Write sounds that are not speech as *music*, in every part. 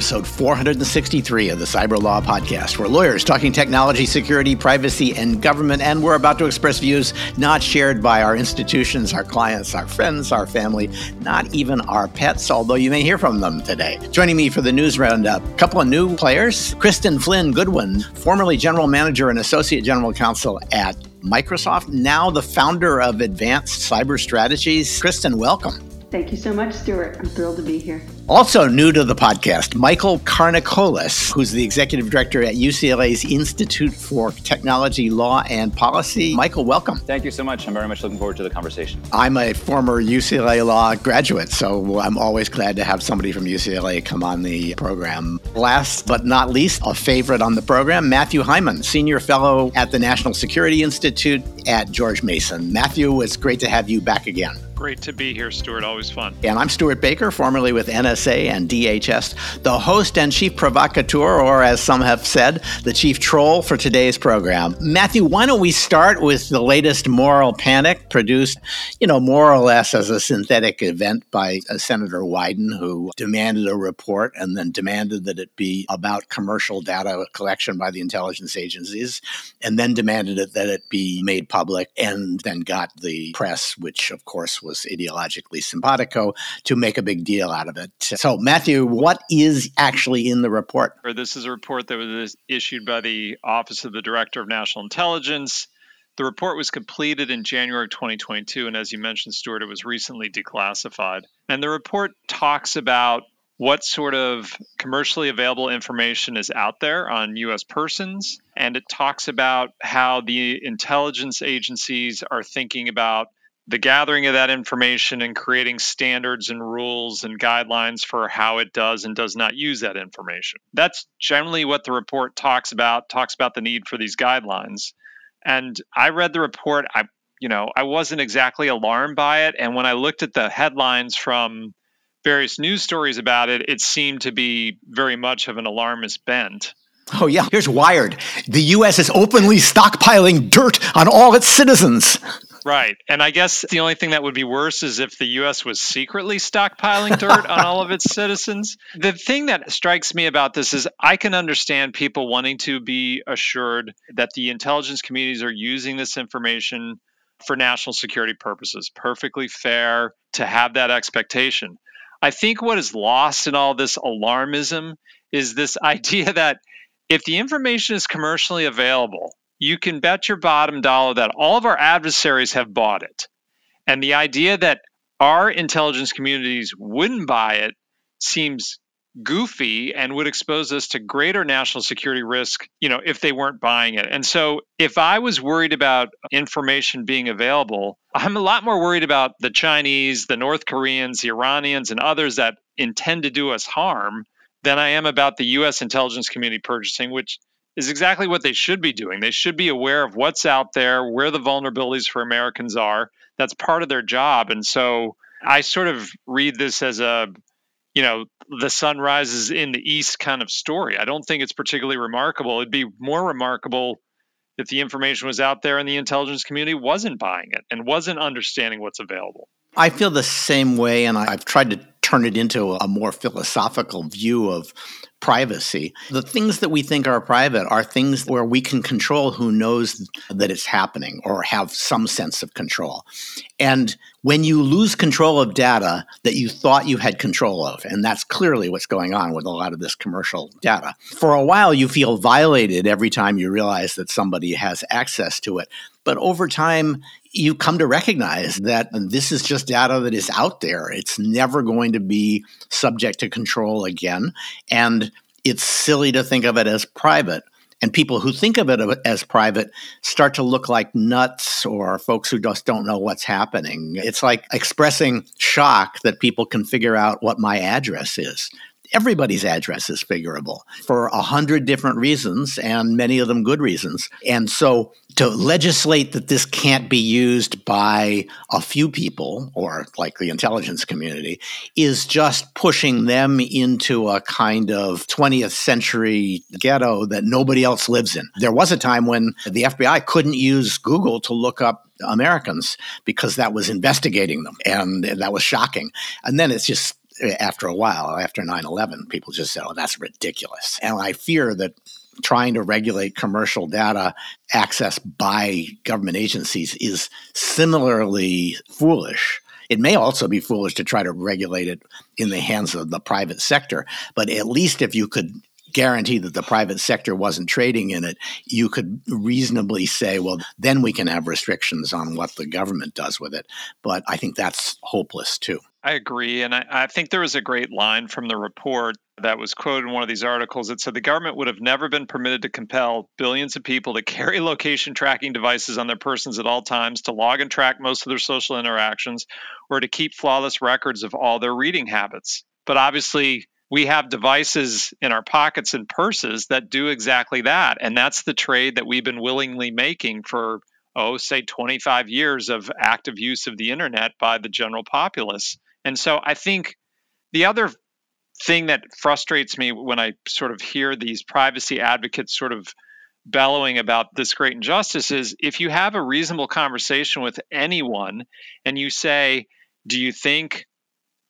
episode 463 of the Cyberlaw Podcast. We're lawyers talking technology, security, privacy, and government, and we're about to express views not shared by our institutions, our clients, our friends, our family, not even our pets, although you may hear from them today. Joining me for the news roundup, a couple of new players Kristen Flynn Goodwin, formerly General Manager and Associate General Counsel at Microsoft, now the founder of Advanced Cyber Strategies. Kristen, welcome. Thank you so much, Stewart. I'm thrilled to be here. Also new to the podcast, Michael Karanicolas, who's the executive director at UCLA's Institute for Technology, Law, and Policy. Michael, welcome. Thank you so much. I'm very much looking forward to the conversation. I'm a former UCLA law graduate, so I'm always glad to have somebody from UCLA come on the program. Last but not least, a favorite on the program, Matthew Heiman, senior fellow at the National Security Institute at George Mason. Matthew, it's great to have you back again. Great to be here, Stewart. Always fun. And I'm Stewart Baker, formerly with And DHS, the host and chief provocateur, or as some have said, the chief troll for today's program. Matthew, why don't we start with the latest moral panic produced, you know, more or less as a synthetic event by uh, Senator Wyden, who demanded a report and then demanded that it be about commercial data collection by the intelligence agencies, and then demanded that it be made public, and then got the press, which of course was ideologically simpatico to make a big deal out of it. So, Matthew, what is actually in the report? This is a report that was issued by the Office of the Director of National Intelligence. The report was completed in January 2022, and as you mentioned, Stewart, it was recently declassified. And the report talks about what sort of commercially available information is out there on US persons. And it talks about how the intelligence agencies are thinking about the gathering of that information and creating standards and rules and guidelines for how it does and does not use that information. That's generally what the report talks about, talks about the need for these guidelines. And I read the report, I you know, I wasn't exactly alarmed by it and when I looked at the headlines from various news stories about it, it seemed to be very much of an alarmist bent. Oh, yeah. Here's Wired. The U.S. is openly stockpiling dirt on all its citizens. Right. And I guess the only thing that would be worse is if the US was secretly stockpiling dirt on all of its *laughs* citizens. The thing that strikes me about this is I can understand people wanting to be assured that the intelligence communities are using this information for national security purposes. Perfectly fair to have that expectation. I think what is lost in all this alarmism is this *laughs* idea that if the information is commercially available, you can bet your bottom dollar that all of our adversaries have bought it. And the idea that our intelligence communities wouldn't buy it seems goofy and would expose us to greater national security risk, you know, if they weren't buying it. And so if I was worried about information being available, I'm a lot more worried about the Chinese, the North Koreans, the Iranians and others that intend to do us harm than I am about the US intelligence community purchasing which is exactly what they should be doing. They should be aware of what's out there, where the vulnerabilities for Americans are. That's part of their job. And so I sort of read this as a, you know, the sun rises in the east kind of story. I don't think it's particularly remarkable. It'd be more remarkable if the information was out there and the intelligence community wasn't buying it and wasn't understanding what's available. I feel the same way, and I've tried to turn it into a more philosophical view of privacy. The things that we think are private are things where we can control who knows that it's happening or have some sense of control. And when you lose control of data that you thought you had control of, and that's clearly what's going on with a lot of this commercial data, for a while you feel violated every time you realize that somebody has access to it. But over time, you come to recognize that this is just data that is out there. It's never going to be subject to control again. And it's silly to think of it as private. And people who think of it as private start to look like nuts or folks who just don't know what's happening. It's like expressing shock that people can figure out what my address is everybody's address is figurable for a hundred different reasons and many of them good reasons. And so to legislate that this can't be used by a few people or like the intelligence community is just pushing them into a kind of 20th century ghetto that nobody else lives in. There was a time when the FBI couldn't use Google to look up Americans because that was investigating them and that was shocking. And then it's just after a while, after 9 11, people just said, oh, that's ridiculous. And I fear that trying to regulate commercial data access by government agencies is similarly foolish. It may also be foolish to try to regulate it in the hands of the private sector, but at least if you could guarantee that the private sector wasn't trading in it, you could reasonably say, well, then we can have restrictions on what the government does with it. But I think that's hopeless too. I agree. And I, I, think there was a great line from the report that was quoted in one of these articles that said the government would have never been permitted to compel billions of people to carry *laughs* location tracking devices on their persons at all times, to log and track most of their social interactions, or to keep flawless records of all their reading habits. But obviously, we have devices in our pockets and purses that do exactly that. And that's the trade that we've been willingly making for, oh, say 25 years of active use of the internet by the general populace. And so I think the other thing that frustrates me when I sort of hear these privacy advocates sort of bellowing about this great injustice is if you have a reasonable conversation with anyone and you say, Do you think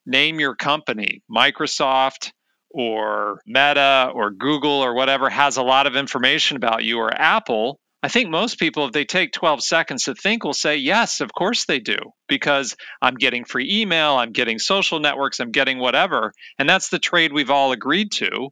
name your company, Microsoft or Meta or Google or whatever has a lot of information about you or Apple, I think most people, if they take 12 seconds to think, will say, yes, of course they do, because I'm getting free email, I'm getting social networks, I'm getting whatever. And that's the trade we've all agreed to.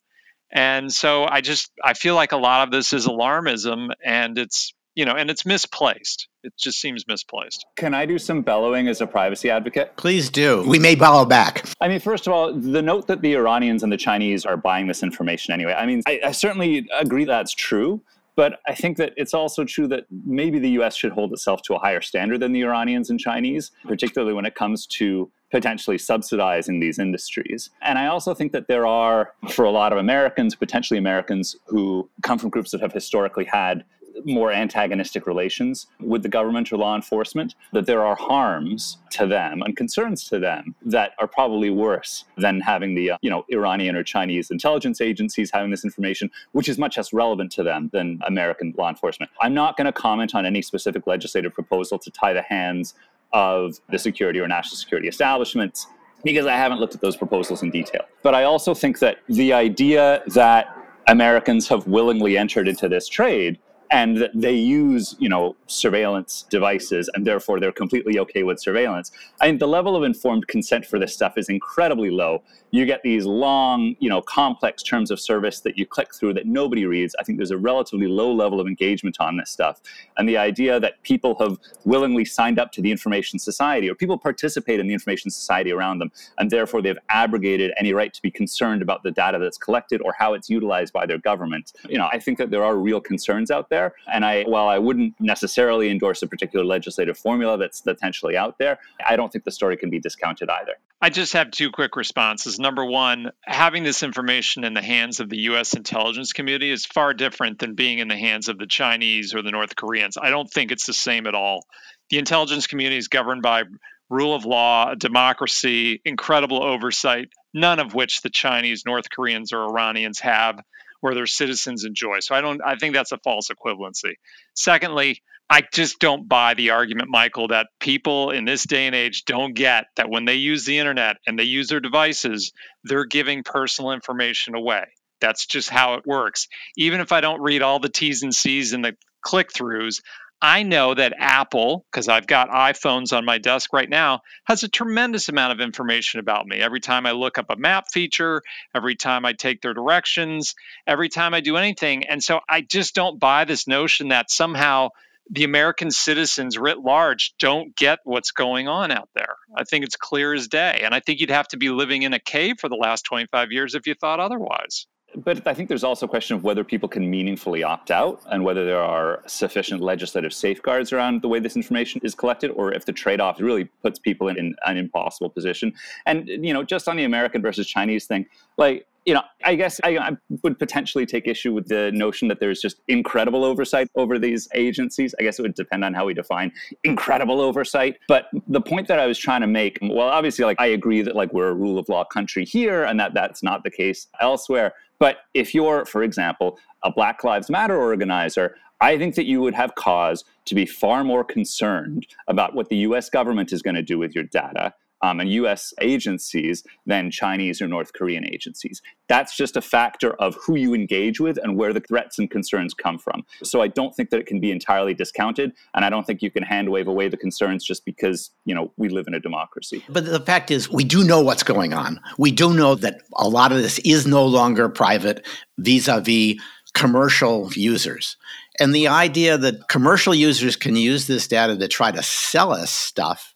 And so I just, I feel like a lot of this is alarmism and it's you know, and it's misplaced. It just seems misplaced. Can I do some bellowing as a privacy advocate? Please do. We may bellow back. I mean, first of all, the note that the Iranians and the Chinese are buying this information anyway. I mean, I, I certainly agree that's true. But I think that it's also true that maybe the US should hold itself to a higher standard than the Iranians and Chinese, particularly when it comes to potentially subsidizing these industries. And I also think that there are, for a lot of Americans, potentially Americans who come from groups that have historically had more antagonistic relations with the government or law enforcement, that there are harms to them and concerns to them that are probably worse than having the uh, you know Iranian or Chinese intelligence agencies having this information, which is much less relevant to them than American law enforcement. I'm not going to comment on any specific legislative proposal to tie the hands of the security or national security establishments because I haven't looked at those proposals in detail. But I also think that the idea that Americans have willingly entered into this trade and that they use you know surveillance devices and therefore they're completely okay with surveillance. I mean the level of informed consent for this stuff is incredibly low. You get these long you know complex terms of service that you click through that nobody reads. I think there's a relatively low level of engagement on this stuff. And the idea that people have willingly signed up to the information society or people participate in the information society around them and therefore they've abrogated any right to be concerned about the data that's collected or how it's utilized by their government. You know i think that there are real concerns out there there. And I, while I wouldn't necessarily endorse a particular legislative formula that's potentially out there, I don't think the story can be discounted either. I just have two quick responses. Number one, having this information in the hands of the U.S. intelligence community is far different than being in the hands of the Chinese or the North Koreans. I don't think it's the same at all. The intelligence community is governed by rule of law, democracy, incredible oversight, none of which the Chinese, North Koreans, or Iranians have where their citizens enjoy. So I don't I think that's a false equivalency. Secondly, I just don't buy the argument, Michael, that people in this day and age don't get that when they use the internet and they use their devices, they're giving personal information away. That's just how it works. Even if I don't read all the T's and C's and the click throughs, I know that Apple, because I've got iPhones on my desk right now, has a tremendous amount of information about me. Every time I look up a map feature, every time I take their directions, every time I do anything. And so I just don't buy this notion that somehow the American citizens writ large don't get what's going on out there. I think it's clear as day. And I think you'd have to be living in a cave for the last 25 years if you thought otherwise. But I think there's also a question of whether people can meaningfully opt out and whether there are sufficient legislative safeguards around the way this information is collected, or if the trade off really puts people in, in an impossible position. And, you know, just on the American versus Chinese thing, like, you know, I guess I, I, would potentially take issue with the notion that there's just incredible oversight over these agencies. I guess it would depend on how we define incredible oversight. But the point that I was trying to make, well, obviously, like I agree that like we're a rule of law country here, and that that's not the case elsewhere. But if you're, for example, a Black Lives Matter organizer, I think that you would have cause to be far more concerned about what the US government is going to do with your data um, and US agencies than Chinese or North Korean agencies. That's just a factor of who you engage with and where the threats and concerns come from. So I don't think that it can be entirely discounted, and I don't think you can hand wave away the concerns just because, you know, we live in a democracy. But the fact is, we do know what's going on. We do know that a lot of this is no longer private vis a vis commercial users. And the idea that commercial users can use this data to try to sell us stuff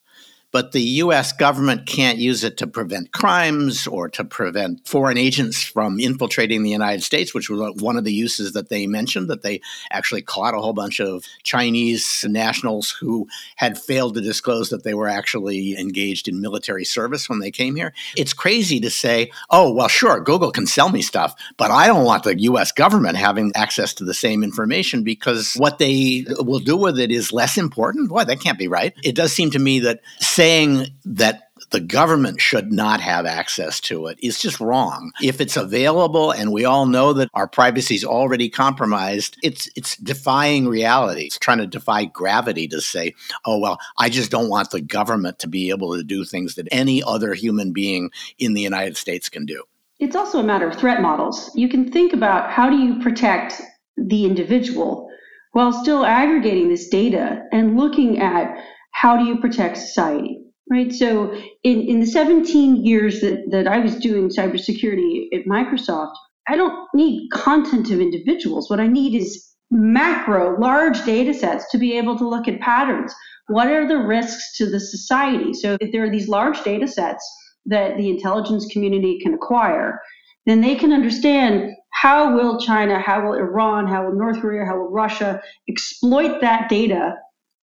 but the US government can't use it to prevent crimes or to prevent foreign agents from infiltrating the United States, which was one of the uses that they mentioned, that they actually caught a whole bunch of Chinese nationals who had failed to disclose that they were actually engaged in military service when they came here. It's crazy to say, oh, well, sure, Google can sell me stuff, but I don't want the US government having access to the same information because what they will do with it is less important. Boy, that can't be right. It does seem to me that saying that the government should not have access to it is just wrong. If it's available and we all know that our privacy is already compromised, it's it's defying reality. It's trying to defy gravity to say, "Oh well, I just don't want the government to be able to do things that any other human being in the United States can do." It's also a matter of threat models. You can think about how do you protect the individual while still aggregating this data and looking at how do you protect society? Right. So in, in the 17 years that, that I was doing cybersecurity at Microsoft, I don't need content of individuals. What I need is macro, large data sets to be able to look at patterns. What are the risks to the society? So if there are these large data sets that the intelligence community can acquire, then they can understand how will China, how will Iran, how will North Korea, how will Russia exploit that data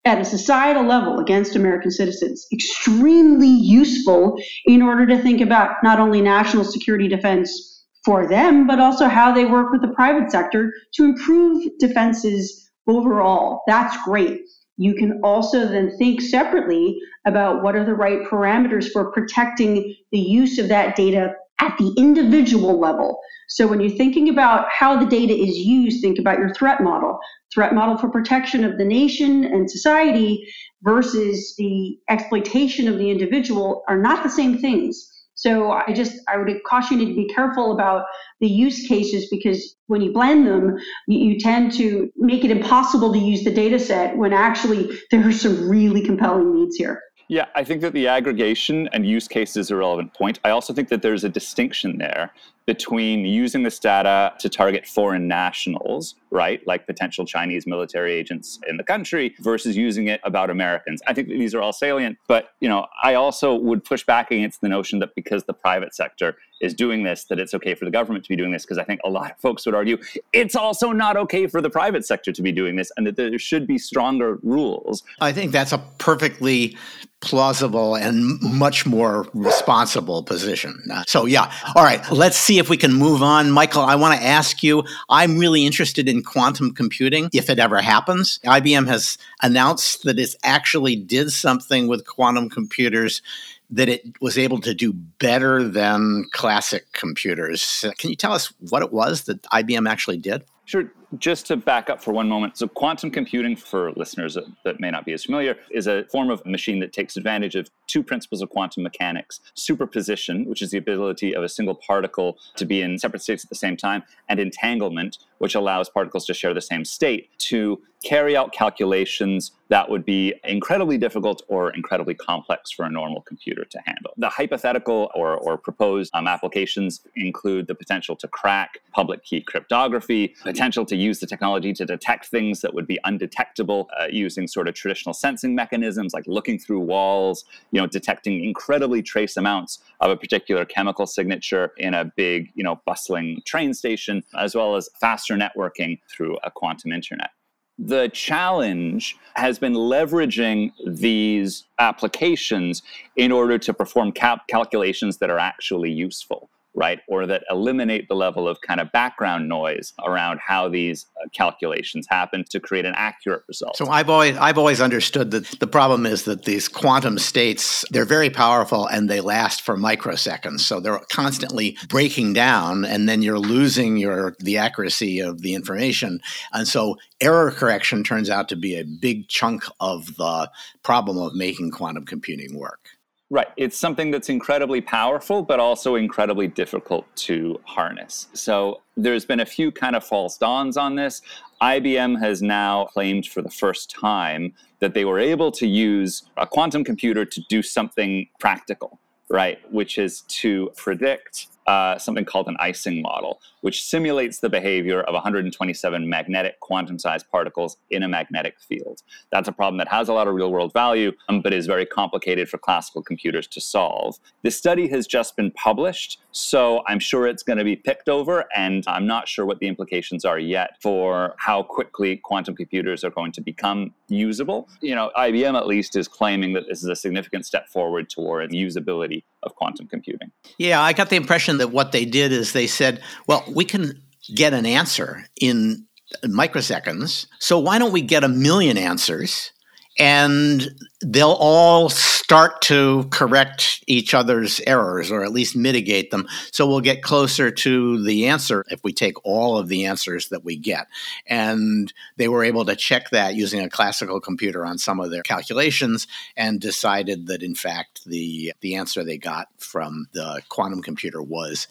at a societal level against American citizens, extremely useful in order to think about not only national security defense for them, but also how they work with the private sector to improve defenses overall. That's great. You can also then think separately about what are the right parameters for protecting the use of that data at the individual level. So when you're thinking about how the data is used, think about your threat model. Threat model for protection of the nation and society versus the exploitation of the individual are not the same things. So I just I would caution you to be careful about the use cases because when you blend them, you, you tend to make it impossible to use the data set when actually there are some really compelling needs here. Yeah, I think that the aggregation and use case is a relevant point. I also think that there's a distinction there between using this data to target foreign nationals, right, like potential Chinese military agents in the country, versus using it about Americans. I think these are all salient, but you know, I also would push back against the notion that because the private sector is doing this, that it's okay for the government to be doing this, because I think a lot of folks would argue it's also not okay for the private sector to be doing this, and that there should be stronger rules. I think that's a perfectly plausible and much more responsible position. So, yeah. All right. Let's see if we can move on. Michael, I want to ask you I'm really interested in quantum computing if it ever happens. IBM has announced that it actually did something with quantum computers that it was able to do better than classic computers. Can you tell us what it was that IBM actually did? Sure just to back up for one moment so quantum computing for listeners that, that, may not be as familiar is a form of machine that takes advantage of two principles of quantum mechanics superposition which is the ability of a single particle to be in separate states at the same time and entanglement which allows particles to share the same state to carry out calculations that would be incredibly difficult or incredibly complex for a normal computer to handle. The hypothetical or, or proposed um, applications include the potential to crack public key cryptography, potential to use the technology to detect things that would be undetectable uh, using sort of traditional sensing mechanisms like looking through walls, you know, detecting incredibly trace amounts of a particular chemical signature in a big, you know, bustling train station, as well as faster networking through a quantum internet. The challenge has been leveraging these applications in order to perform cap- calculations that are actually useful right? Or that eliminate the level of kind of background noise around how these uh, calculations happen to create an accurate result. So I've always I've always understood that the problem is that these quantum states they're very powerful and they last for microseconds. So they're constantly breaking down and then you're losing your the accuracy of the information. And so error correction turns out to be a big chunk of the problem of making quantum computing work. Right. It's something that's incredibly powerful, but also incredibly difficult to harness. So there's been a few kind of false dawns on this. IBM has now claimed for the first time that they were able to use a quantum computer to do something practical, right? Which is to predict uh, something called an Ising model, which simulates the behavior of 127 magnetic quantum sized particles in a magnetic field. That's a problem that has a lot of real world value, um, but is very complicated for classical computers to solve. This study has just been published, so I'm sure it's going to be picked over, and I'm not sure what the implications are yet for how quickly quantum computers are going to become usable. You know, IBM at least is claiming that this is a significant step forward toward usability of quantum computing. Yeah, I got the impression that what they did is they said, well, we can get an answer in microseconds. So why don't we get a million answers and they'll all start to correct each other's errors or at least mitigate them. So we'll get closer to the answer if we take all of the answers that we get. And they were able to check that using a classical computer on some of their calculations and decided that, in fact, the, the answer they got from the quantum computer was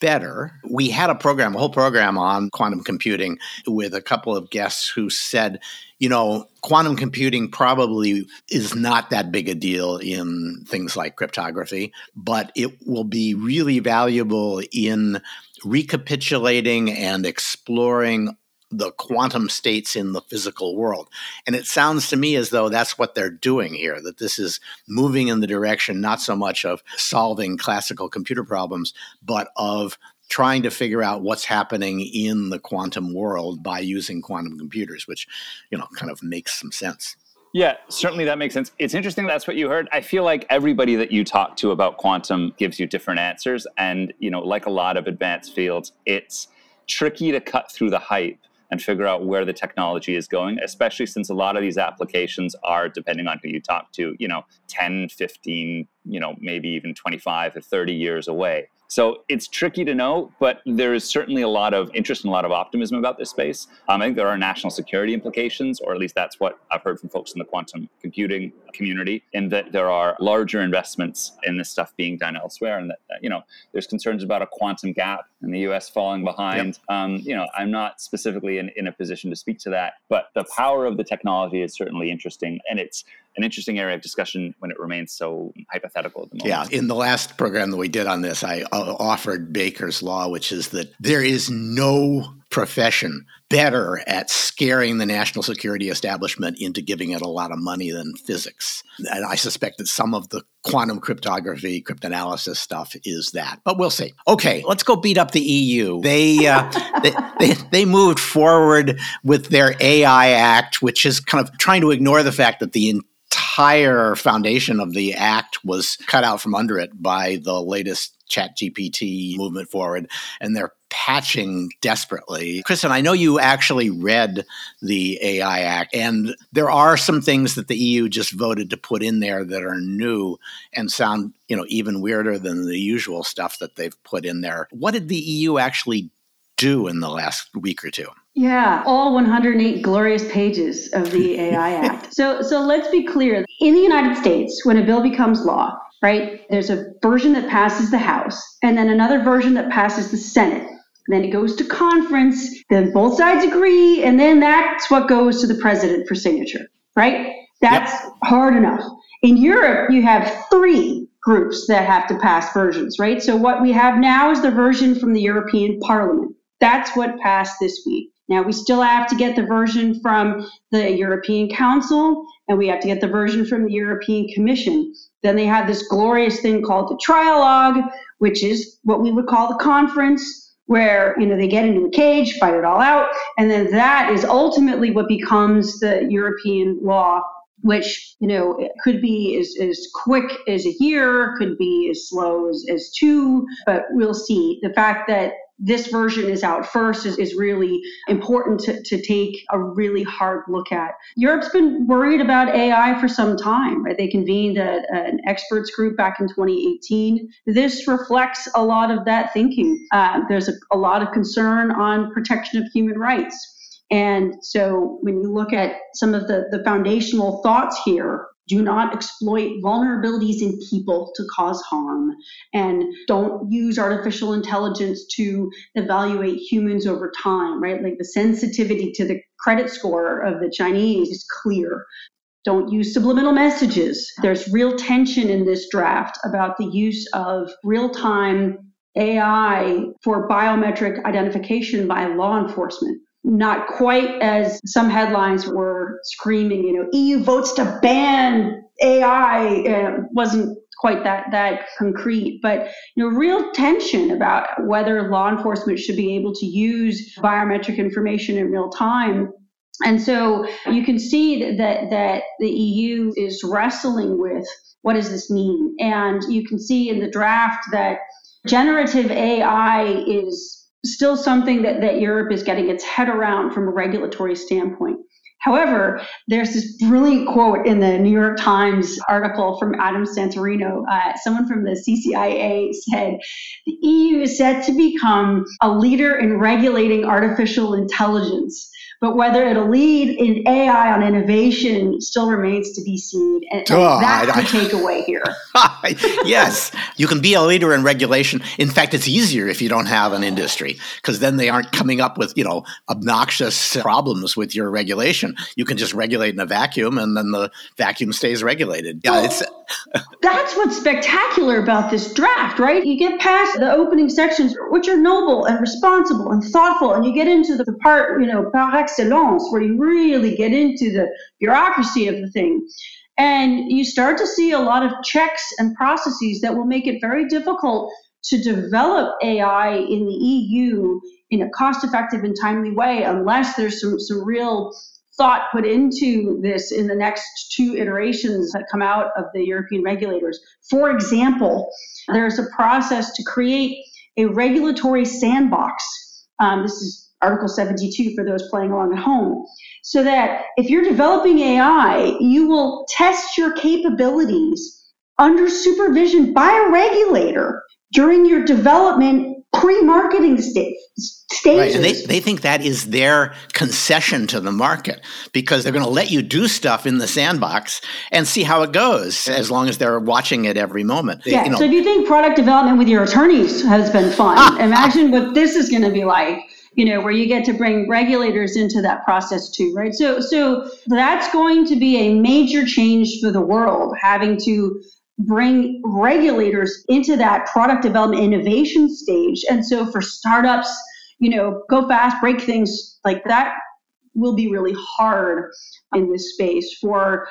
better. We had a program, a whole program on quantum computing with a couple of guests who said, you know, quantum computing probably is not that big a deal in things like cryptography, but it will be really valuable in recapitulating and exploring the quantum states in the physical world. And it sounds to me as though that's what they're doing here, that this is moving in the direction not so much of solving classical computer problems, but of trying to figure out what's happening in the quantum world by using quantum computers, which, you know, kind of makes some sense. Yeah, certainly that makes sense. It's interesting that's what you heard. I feel like everybody that you talk to about quantum gives you different answers. And, you know, like a lot of advanced fields, it's tricky to cut through the hype and figure out where the technology is going, especially since a lot of these applications are, depending on who you talk to, you know, 10, 15, you know, maybe even 25 or 30 years away. So it's tricky to know, but there is certainly a lot of interest and a lot of optimism about this space. Um, I think there are national security implications, or at least that's what I've heard from folks in the quantum computing community, in that there are larger investments in this stuff being done elsewhere, and that you know there's concerns about a quantum gap in the U.S. falling behind. Yep. Um, you know, I'm not specifically in, in a position to speak to that, but the power of the technology is certainly interesting, and it's an interesting area of discussion when it remains so hypothetical at the moment. Yeah, in the last program that we did on this, I uh, offered Baker's Law, which is that there is no profession better at scaring the national security establishment into giving it a lot of money than physics. And I suspect that some of the quantum cryptography, cryptanalysis stuff is that. But we'll see. Okay, let's go beat up the EU. They, uh, *laughs* they, they, they moved forward with their AI Act, which is kind of trying to ignore the fact that the entire foundation of the act was cut out from under it by the latest chat gpt movement forward and they're patching desperately kristen i know you actually read the ai act and there are some things that the eu just voted to put in there that are new and sound you know even weirder than the usual stuff that they've put in there what did the eu actually do in the last week or two yeah, all 108 glorious pages of the *laughs* AI Act. So, so let's be clear. In the United States, when a bill becomes law, right, there's a version that passes the House, and then another version that passes the Senate. Then it goes to conference, then both sides agree, and then that's what goes to the president for signature, right? That's yep. hard enough. In Europe, you have three groups that have to pass versions, right? So what we have now is the version from the European Parliament. That's what passed this week. Now, we still have to get the version from the European Council and we have to get the version from the European Commission. Then they have this glorious thing called the trialogue, which is what we would call the conference, where you know they get into a cage, fight it all out, and then that is ultimately what becomes the European law which you know could be as, as quick as a year could be as slow as, as two but we'll see. The fact that this version is out first is, is really important to, to take a really hard look at. Europe's been worried about AI for some time, right? They convened a, an experts group back in 2018. This reflects a lot of that thinking. Uh, there's a, a lot of concern on protection of human rights. And so when you look at some of the, the foundational thoughts here, do not exploit vulnerabilities in people to cause harm. And don't use artificial intelligence to evaluate humans over time right? Like the sensitivity to the credit score of the chinese is clear. Don't use subliminal messages. There's real tension in this draft about the use of real-time ai for biometric identification by law enforcement not quite as some headlines were screaming, you know, EU votes to ban AI uh, wasn't quite that that concrete, but you know, real tension about whether law enforcement should be able to use biometric information in real time. And so you can see that that the EU is wrestling with what does this mean, and you can see in the draft that generative AI is still something that, that Europe is getting its head around from a regulatory standpoint. However, there's this brilliant quote in the New York Times article from Adam Satariano. Uh, someone from the CCIA said, The EU is set to become a leader in regulating artificial intelligence. But whether it'll lead in AI on innovation still remains to be seen. And, and oh, that's I, the *laughs* takeaway here. *laughs* yes, you can be a leader in regulation. In fact, it's easier if you don't have an industry because then they aren't coming up with, you know, obnoxious problems with your regulation. You can just regulate in a vacuum and then the vacuum stays regulated. Yeah, well, it's *laughs* That's what's spectacular about this draft, right? You get past the opening sections which are noble and responsible and thoughtful and you get into the part, you know, par excellence where you really get into the bureaucracy of the thing. And you start to see a lot of checks and processes that will make it very difficult to develop AI in the EU in a cost effective and timely way unless there's some, some real thought put into this in the next two iterations that come out of the European regulators. For example, there's a process to create a regulatory sandbox. Um, this is Article 72 for those playing along at home. So that if you're developing AI, you will test your capabilities under supervision by a regulator during your development pre-marketing stage, stages. Right. And they, they think that is their concession to the market because they're going to let you do stuff in the sandbox and see how it goes as long as they're watching it every moment. Yeah. You know. So if you think product development with your attorneys has been fun, *laughs* imagine what this is going to be like. You know, where you get to bring regulators into that process too, right? So, so that's going to be a major change for the world, having to bring regulators into that product development innovation stage. And so for startups, you know, go fast, break things like that will be really hard in this space for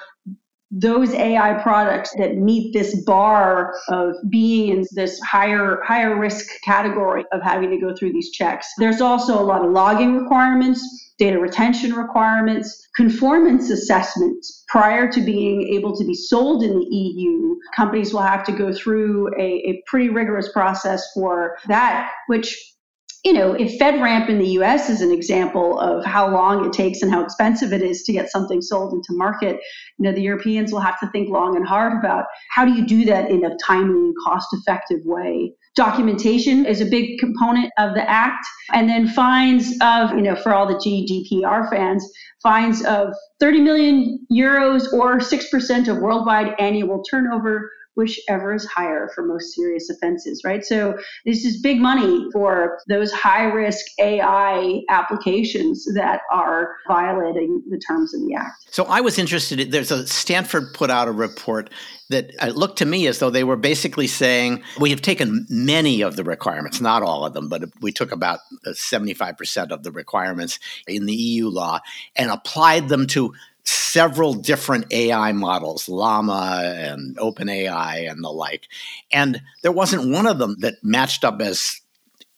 those AI products that meet this bar of being in this higher higher risk category of having to go through these checks. There's also a lot of logging requirements, data retention requirements, conformance assessments prior to being able to be sold in the EU. Companies will have to go through a, a pretty rigorous process for that, which you know, if FedRAMP in the US is an example of how long it takes and how expensive it is to get something sold into market, you know, the Europeans will have to think long and hard about how do you do that in a timely and cost effective way. Documentation is a big component of the act. And then fines of, you know, for all the GDPR fans, fines of 30 million euros or 6% of worldwide annual turnover whichever is higher for most serious offenses, right? So this is big money for those high risk AI applications that are violating the terms of the act. So I was interested. There's a Stanford put out a report that uh, looked to me as though they were basically saying we have taken many of the requirements, not all of them, but we took about 75% uh, of the requirements in the EU law and applied them to several different AI models, Llama and OpenAI and the like. And there wasn't one of them that matched up as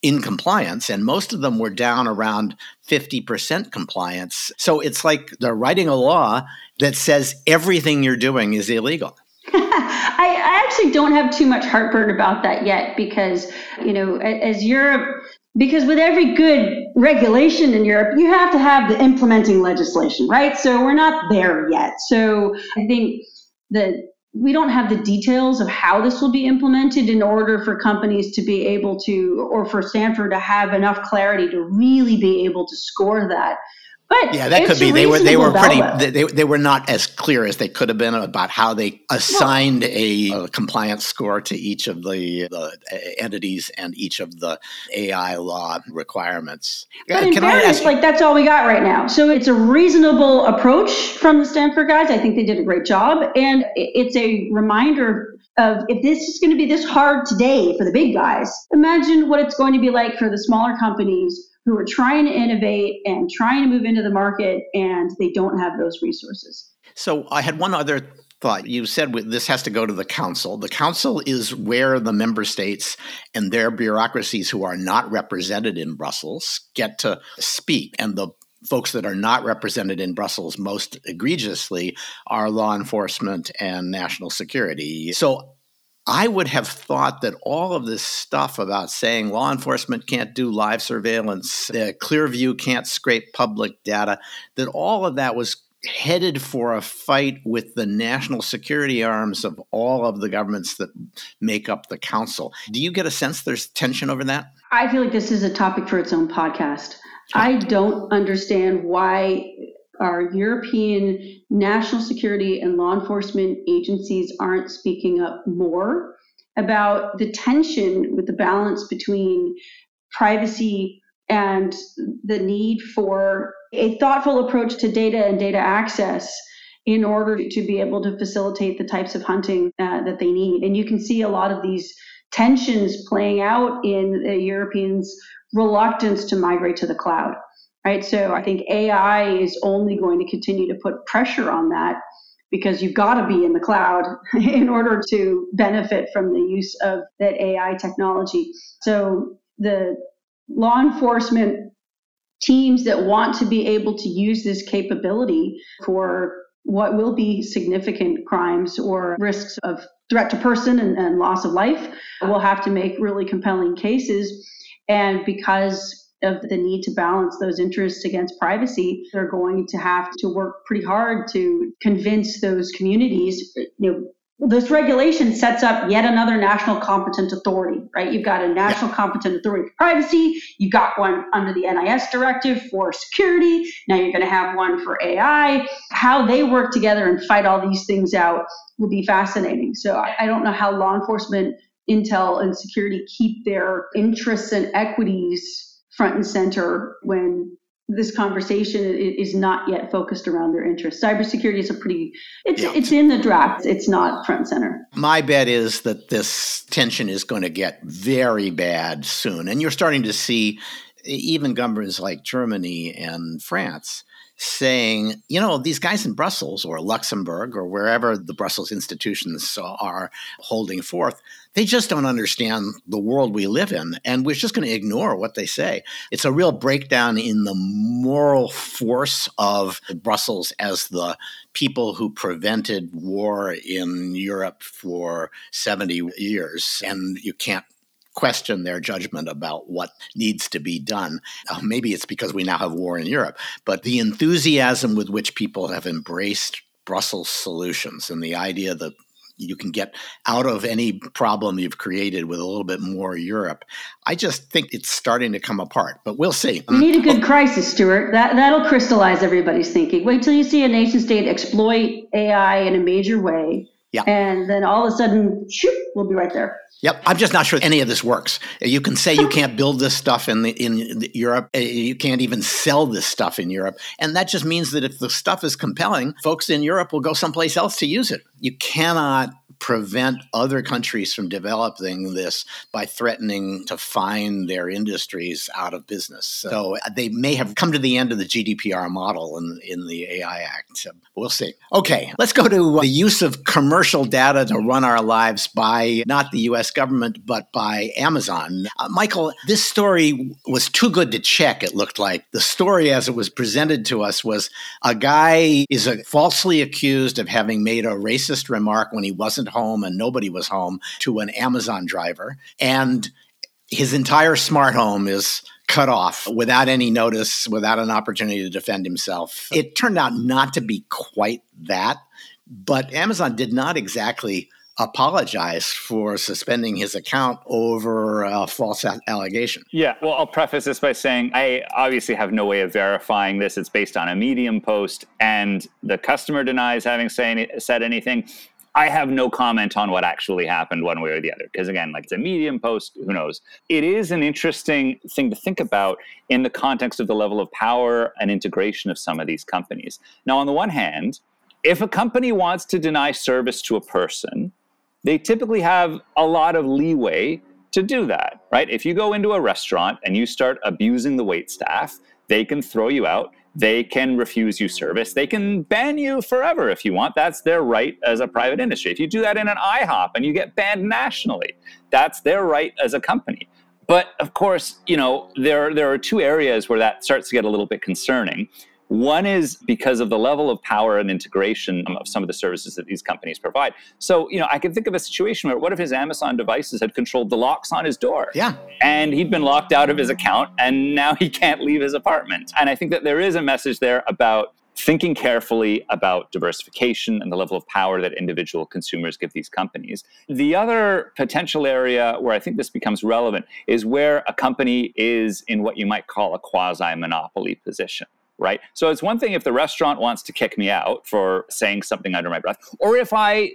in compliance, and most of them were down around 50% compliance. So it's like they're writing a law that says everything you're doing is illegal. *laughs* I, actually don't have too much heartburn about that yet because, you know, as Europe because with every good regulation in Europe, you have to have the implementing legislation, right? So we're not there yet. So I think that we don't have the details of how this will be implemented in order for companies to be able to, or for Stanford to have enough clarity to really be able to score that. But yeah, that could be. They were they were pretty. They, they were not as clear as they could have been about how they assigned well, a, a, compliance score to each of the, the uh, entities and each of the AI law requirements. But in fairness, like that's all we got right now. So it's a reasonable approach from the Stanford guys. I think they did a great job, and it's a reminder of if this is going to be this hard today for the big guys, imagine what it's going to be like for the smaller companies who are trying to innovate and trying to move into the market and they don't have those resources. So I had one other thought. You said this has to go to the council. The council is where the member states and their bureaucracies who are not represented in Brussels get to speak. And the folks that are not represented in Brussels most egregiously are law enforcement and national security. So I would have thought that all of this stuff about saying law enforcement can't do live surveillance, the Clearview can't scrape public data, that all of that was headed for a fight with the national security arms of all of the governments that make up the council. Do you get a sense there's tension over that? I feel like this is a topic for its own podcast. I don't understand why our European national security and law enforcement agencies aren't speaking up more about the tension with the balance between privacy and the need for a thoughtful approach to data and data access in order to be able to facilitate the types of hunting uh, that they need. And you can see a lot of these tensions playing out in the Europeans' reluctance to migrate to the cloud right? So I think AI is only going to continue to put pressure on that because you've got to be in the cloud *laughs* in order to benefit from the use of that AI technology. So the law enforcement teams that want to be able to use this capability for what will be significant crimes or risks of threat to person and, and loss of life will have to make really compelling cases. And because of the need to balance those interests against privacy, they're going to have to work pretty hard to convince those communities, you know, this regulation sets up yet another national competent authority, right? You've got a national competent authority for privacy. You've got one under the NIS directive for security. Now you're going to have one for AI. How they work together and fight all these things out will be fascinating. So I don't know how law enforcement, intel, and security keep their interests and equities front and center when this conversation is not yet focused around their interests. Cybersecurity is a pretty it's yeah. it's in the draft. It's not front and center. My bet is that this tension is going to get very bad soon. And you're starting to see even governments like Germany and France saying, you know, these guys in Brussels or Luxembourg or wherever the Brussels institutions are holding forth, they just don't understand the world we live in. And we're just going to ignore what they say. It's a real breakdown in the moral force of Brussels as the people who prevented war in Europe for 70 years. And you can't question their judgment about what needs to be done. Uh, maybe it's because we now have war in Europe, but the enthusiasm with which people have embraced Brussels solutions and the idea that you can get out of any problem you've created with a little bit more Europe. I just think it's starting to come apart, but we'll see. We need a good crisis, Stewart. That that'll crystallize everybody's thinking. Wait till you see a nation state exploit AI in a major way. Yeah. And then all of a sudden, shoot, we'll be right there. Yep, I'm just not sure any of this works. You can say you *laughs* can't build this stuff in the, in Europe. Uh, you can't even sell this stuff in Europe, and that just means that if the stuff is compelling, folks in Europe will go someplace else to use it. You cannot prevent other countries from developing this by threatening to fine their industries out of business. So uh, they may have come to the end of the GDPR model in, in the AI Act. So we'll see. Okay, let's go to the use of commercial data to run our lives by not the US government, but by Amazon. Uh, Michael, this story was too good to check, it looked like. The story as it was presented to us was a guy is a, falsely accused of having made a racist remark when he wasn't home and nobody was home to an Amazon driver. And his entire smart home is cut off without any notice, without an opportunity to defend himself. It turned out not to be quite that, but Amazon did not exactly apologize for suspending his account over a false allegation. Yeah, well, I'll preface this by saying I obviously have no way of verifying this. It's based on a Medium post, and the customer denies having say, said anything. I have no comment on what actually happened one way or the other because again, like it's a medium post, who knows. It is an interesting thing to think about in the context of the level of power and integration of some of these companies. Now, on the one hand, if a company wants to deny service to a person, they typically have a lot of leeway to do that, right? If you go into a restaurant and you start abusing the wait staff, they can throw you out. They can refuse you service. They can ban you forever if you want. That's their right as a private industry. If you do that in an IHOP and you get banned nationally, that's their right as a company. But of course, you know, there, there are two areas where that starts to get a little bit concerning. One is because of the level of power and integration of some of the services that these companies provide. So, you know, I can think of a situation where what if his Amazon devices had controlled the locks on his door? Yeah. And he'd been locked out of his account and now he can't leave his apartment. And I think that there is a message there about thinking carefully about diversification and the level of power that individual consumers give these companies. The other potential area where I think this becomes relevant is where a company is in what you might call a quasi monopoly position right? So it's one thing if the restaurant wants to kick me out for saying something under my breath, or if I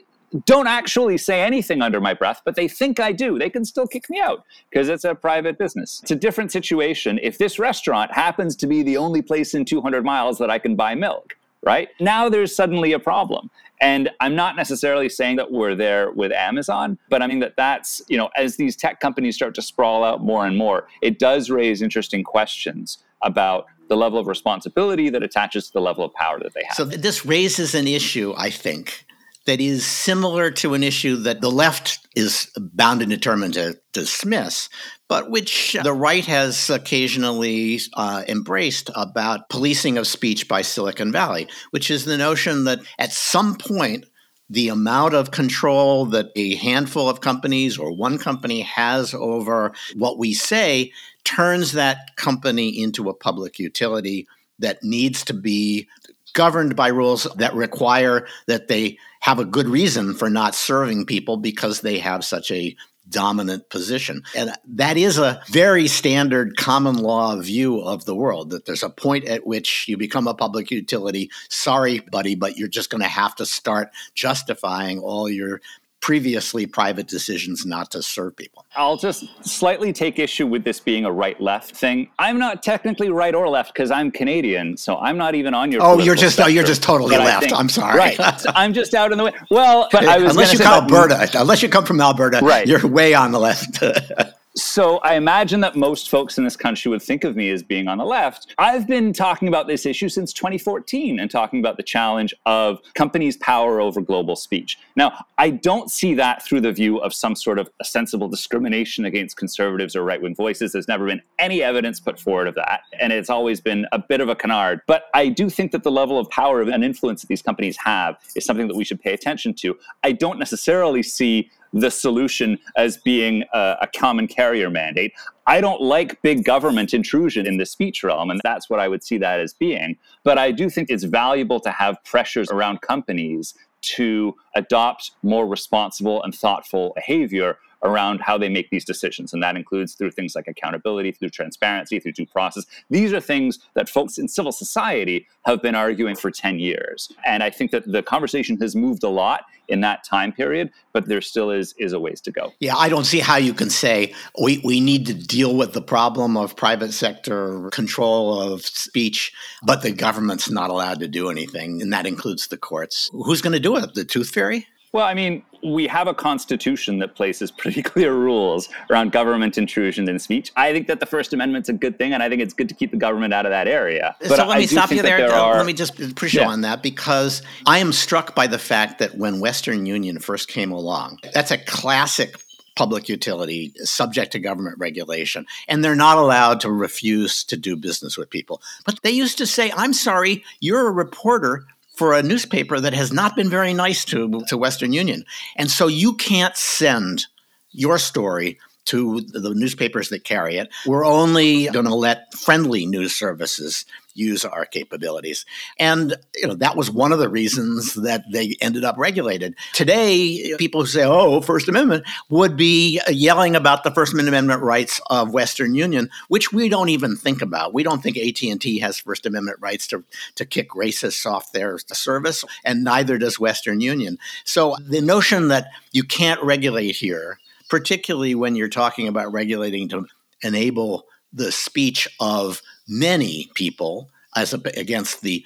don't actually say anything under my breath, but they think I do, they can still kick me out because it's a private business. It's a different situation if this restaurant happens to be the only place in 200 miles that I can buy milk, right? Now there's suddenly a problem. And I'm not necessarily saying that we're there with Amazon, but I mean that that's, you know, as these tech companies start to sprawl out more and more, it does raise interesting questions about the level of responsibility that attaches to the level of power that they have. So this raises an issue, I think, that is similar to an issue that the left is bound and determined to dismiss, but which the right has occasionally uh, embraced about policing of speech by Silicon Valley, which is the notion that at some point, the amount of control that a handful of companies or one company has over what we say turns that company into a public utility that needs to be governed by rules that require that they have a good reason for not serving people because they have such a dominant position. And that is a very standard common law view of the world that there's a point at which you become a public utility. Sorry, buddy, but you're just going to have to start justifying all your previously private decisions not to serve people. I'll just slightly take issue with this being a right left thing. I'm not technically right or left because I'm Canadian, so I'm not even on your. Oh, you're just oh, you're just totally left. Think, I'm sorry. Right, I'm just out in the way. Well, but I was unless you come Alberta, unless you come from Alberta, right. you're way on the left. *laughs* So I imagine that most folks in this country would think of me as being on the left. I've been talking about this issue since 2014 and talking about the challenge of companies' power over global speech. Now, I don't see that through the view of some sort of sensible discrimination against conservatives or right wing voices. There's never been any evidence put forward of that. And it's always been a bit of a canard. But I do think that the level of power and influence that these companies have is something that we should pay attention to. I don't necessarily see the solution as being a, a, common carrier mandate. I don't like big government intrusion in the speech realm, and that's what I would see that as being. But I do think it's valuable to have pressures around companies to adopt more responsible and thoughtful behavior around how they make these decisions. And that includes through things like accountability, through transparency, through due process. These are things that folks in civil society have been arguing for 10 years. And I think that the conversation has moved a lot in that time period, but there still is is a ways to go. Yeah, I don't see how you can say we, we need to deal with the problem of private sector control of speech, but the government's not allowed to do anything, and that includes the courts. Who's going to do it? The tooth fairy? Well, I mean, we have a constitution that places pretty *laughs* clear rules around government intrusion in speech. I think that the First Amendment's a good thing, and I think it's good to keep the government out of that area. But so let me stop you there. there are, let me just push yeah. you on that because I am struck by the fact that when Western Union first came along, that's a classic public utility subject to government regulation and they're not allowed to refuse to do business with people but they used to say i'm sorry you're a reporter for a newspaper that has not been very nice to, to Western Union. And so you can't send your story to the newspapers that carry it. We're only going to let friendly news services use our capabilities. And you know that was one of the reasons that they ended up regulated. Today, people who say, "Oh, First Amendment," would be yelling about the First Amendment rights of Western Union, which we don't even think about. We don't think AT&T has First Amendment rights to to kick racists off their service, and neither does Western Union. So the notion that you can't regulate here, particularly when you're talking about regulating to enable the speech of many people as a, against the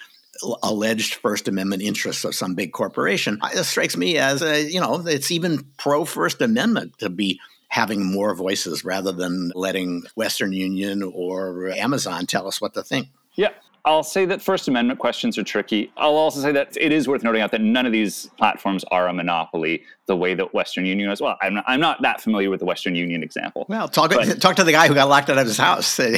alleged First Amendment interests of some big corporation. It strikes me as a, you know, it's even pro First Amendment to be having more voices rather than letting Western Union or Amazon tell us what to think. Yeah, I'll say that First Amendment questions are tricky. I'll also say that it is worth noting out that none of these platforms are a monopoly the way that Western Union is. Well, I'm not, I'm not that familiar with the Western Union example. Well, talk, but, talk to the guy who got locked out of his house. *laughs*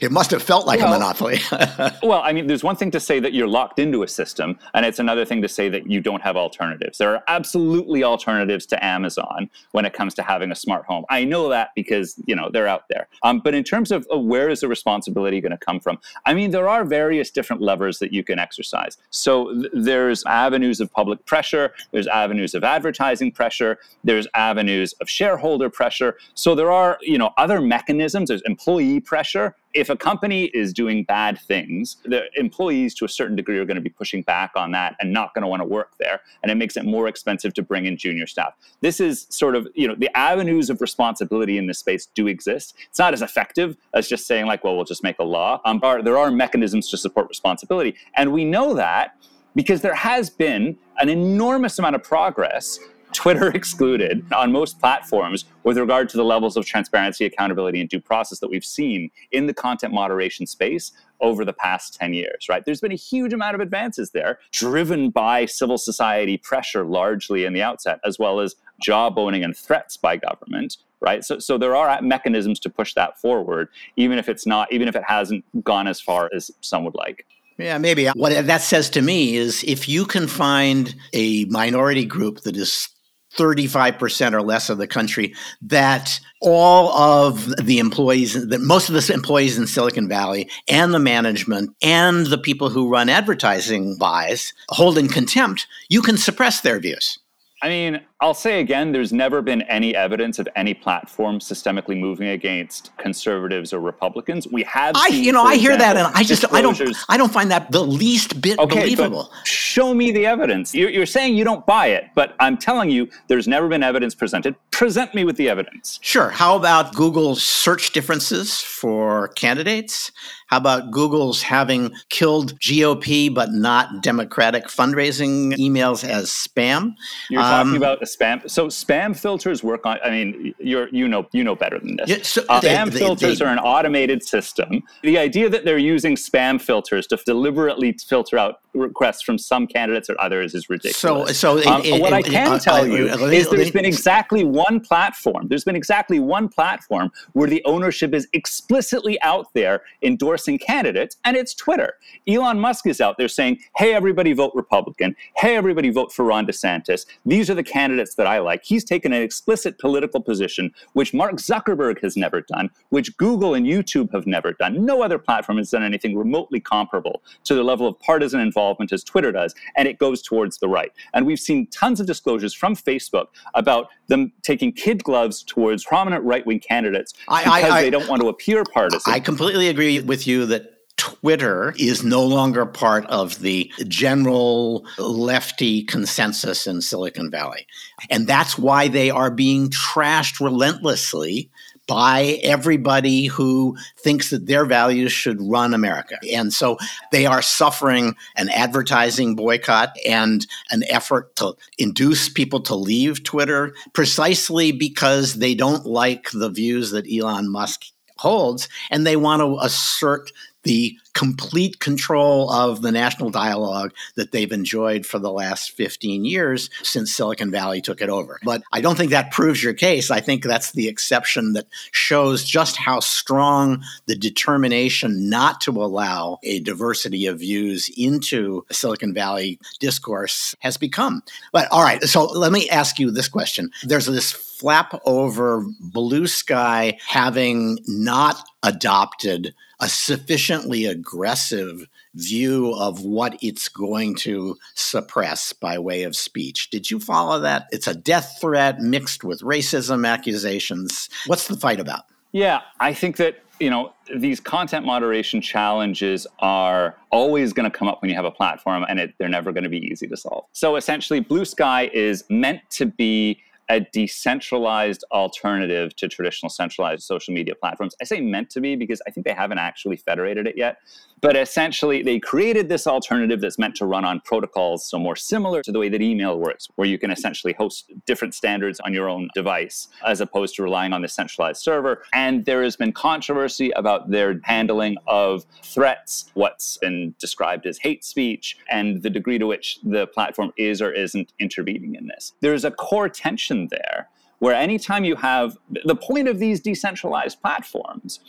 It, must have felt like well, a monopoly. *laughs* well, I mean, there's one thing to say that you're locked into a system, and it's another thing to say that you don't have alternatives. There are absolutely alternatives to Amazon when it comes to having a smart home. I know that because, you know, they're out there. Um, but in terms of uh, where is the responsibility going to come from? I mean, there are various different levers that you can exercise. So th- there's avenues of public pressure, there's avenues of advertising pressure, there's avenues of shareholder pressure. So there are, you know, other mechanisms, there's employee pressure. If a company is doing bad things, the employees to a certain degree are going to be pushing back on that and not going to want to work there. And it makes it more expensive to bring in junior staff. This is sort of, you know, the avenues of responsibility in this space do exist. It's not as effective as just saying, like, well, we'll just make a law. Um, there are mechanisms to support responsibility. And we know that because there has been an enormous amount of progress Twitter *laughs* excluded on most platforms with regard to the levels of transparency, accountability, and due process that we've seen in the content moderation space over the past 10 years, right? There's been a huge amount of advances there, driven by civil society pressure largely in the outset, as well as jawboning and threats by government, right? So, so there are mechanisms to push that forward, even if it's not, even if it hasn't gone as far as some would like. Yeah, maybe. What that says to me is if you can find a minority group that is 35% or less of the country that all of the employees that most of the employees in Silicon Valley and the management and the people who run advertising buys hold in contempt, you can suppress their views. I mean, I'll say again, there's never been any evidence of any platform systemically moving against conservatives or Republicans. We have, I, you know, I hear that, and I just, I don't, I don't find that the least bit okay, believable. show me the evidence. You're, you're saying you don't buy it, but I'm telling you, there's never been evidence presented. Present me with the evidence. Sure. How about Google's search differences for candidates? How about Google's having killed GOP but not Democratic fundraising emails as spam? You're um, talking about a spam. So spam filters work on. I mean, you're you know you know better than this. Yeah, so uh, spam they, filters they, are an automated system. The idea that they're using spam filters to deliberately filter out requests from some candidates or others is ridiculous. So, so um, it, what I can tell you is there's been exactly one platform. There's been exactly one platform where the ownership is explicitly out there endorsing candidates, and it's Twitter. Elon Musk is out there saying, "Hey, everybody, vote Republican. Hey, everybody, vote for Ron DeSantis. These are the candidates that I like." He's taken an explicit political position, which Mark Zuckerberg has never done, which Google and YouTube have never done. No other platform has done anything remotely comparable to the level of partisan involvement as Twitter does, and it goes towards the right. And we've seen tons of disclosures from Facebook about them taking kid gloves towards prominent right wing candidates because I, I, they don't want to appear partisan. I completely agree with you that Twitter is no longer part of the general lefty consensus in Silicon Valley. And that's why they are being trashed relentlessly by everybody who thinks that their values should run America. And so they are suffering an advertising boycott and an effort to induce people to leave Twitter precisely because they don't like the views that Elon Musk holds and they want to assert the complete control of the national dialogue that they've enjoyed for the last 15 years since Silicon Valley took it over. But I don't think that proves your case. I think that's the exception that shows just how strong the determination not to allow a diversity of views into Silicon Valley discourse has become. But all right, so let me ask you this question. There's this flap over blue sky having not adopted a sufficiently aggressive view of what it's going to suppress by way of speech. Did you follow that? It's a death threat mixed with racism accusations. What's the fight about? Yeah, I think that you know these content moderation challenges are always going to come up when you have a platform and it, they're never going to be easy to solve so essentially blue sky is meant to be a decentralized alternative to traditional centralized social media platforms. I say meant to be because I think they haven't actually federated it yet. But essentially, they created this alternative that's meant to run on protocols, so more similar to the way that email works, where you can essentially host different standards on your own device as opposed to relying on the centralized server. And there has been controversy about their handling of threats, what's been described as hate speech, and the degree to which the platform is or isn't intervening in this. There's a core tension there where anytime you have the point of these decentralized platforms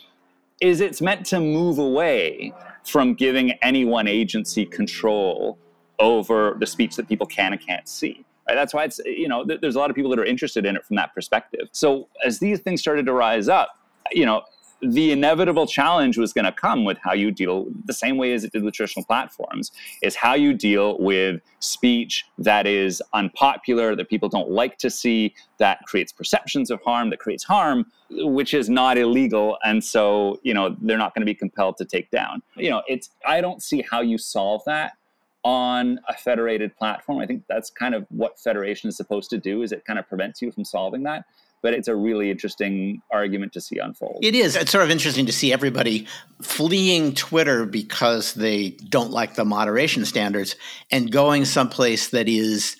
is it's meant to move away from giving any one agency control over the speech that people can and can't see. Right? That's why it's you know th- there's a lot of people that are interested in it from that perspective. So as these things started to rise up, you know, the inevitable challenge was going to come with how you deal the same way as it did with traditional platforms is how you deal with speech that is unpopular that people don't like to see that creates perceptions of harm that creates harm which is not illegal and so you know they're not going to be compelled to take down. You know it's i don't see how you solve that on a federated platform. I think that's kind of what federation is supposed to do is it kind of prevents you from solving that but it's a really interesting argument to see unfold. It is. It's sort of interesting to see everybody fleeing Twitter because they don't like the moderation standards and going someplace that is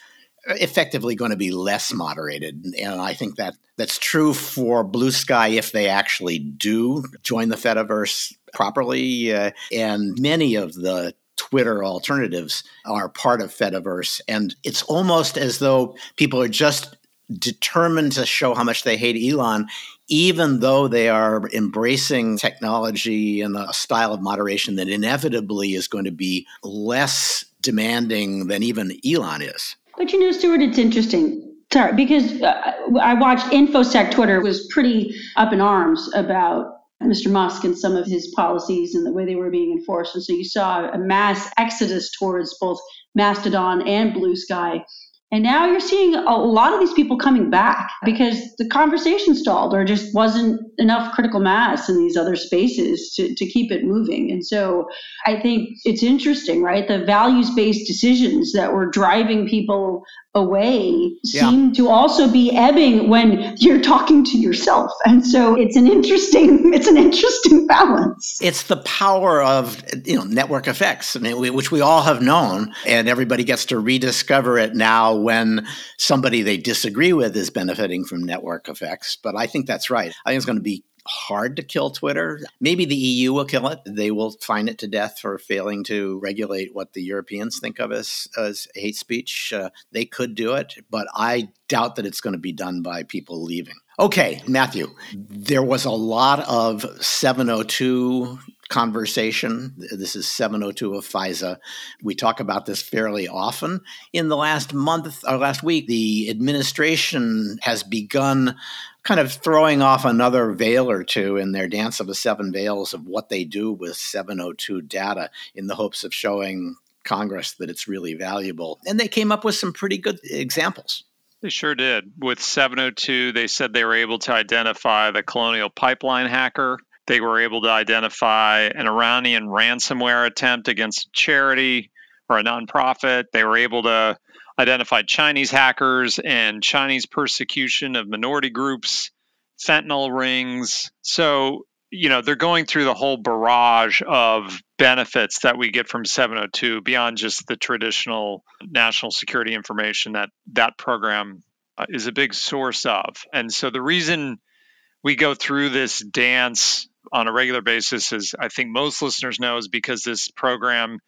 effectively going to be less moderated. And I think that that's true for Blue Sky if they actually do join the Fediverse properly. Uh, and many of the Twitter alternatives are part of Fediverse. And it's almost as though people are just determined to show how much they hate Elon, even though they are embracing technology and a style of moderation that inevitably is going to be less demanding than even Elon is. But you know, Stewart, it's interesting. Sorry, because uh, I watched InfoSec Twitter was pretty up in arms about Mr. Musk and some of his policies and the way they were being enforced. And so you saw a mass exodus towards both Mastodon and Blue Sky and now you're seeing a lot of these people coming back because the conversation stalled or just wasn't enough critical mass in these other spaces to, to keep it moving. And so I think it's interesting, right? The values based decisions that were driving people away yeah. seem to also be ebbing when you're talking to yourself. And so it's an interesting *laughs* it's an interesting balance. It's the power of you know network effects. I mean, which we all have known and everybody gets to rediscover it now when somebody they disagree with is benefiting from network effects. But i think that's right. I think it's going to be hard to kill Twitter. Maybe the EU will kill it. They will fine it to death for failing to regulate what the Europeans think of as, as hate speech. Uh, they could do it, but I doubt that it's going to be done by people leaving. Okay, Matthew, there was a lot of 702 conversation. This is 702 of FISA. We talk about this fairly often. In the last month or last week, the administration has begun kind of throwing off another veil or two in their dance of the seven veils of what they do with 702 data in the hopes of showing Congress that it's really valuable. And they came up with some pretty good examples. They sure did. With 702, they said they were able to identify the Colonial Pipeline hacker. They were able to identify an Iranian ransomware attempt against a charity or a nonprofit. They were able to identified Chinese hackers and Chinese persecution of minority groups, fentanyl rings. So, you know, they're going through the whole barrage of benefits that we get from 702 beyond just the traditional national security information that that program uh, is a big source of. And so the reason we go through this dance on a regular basis is I think most listeners know is because this program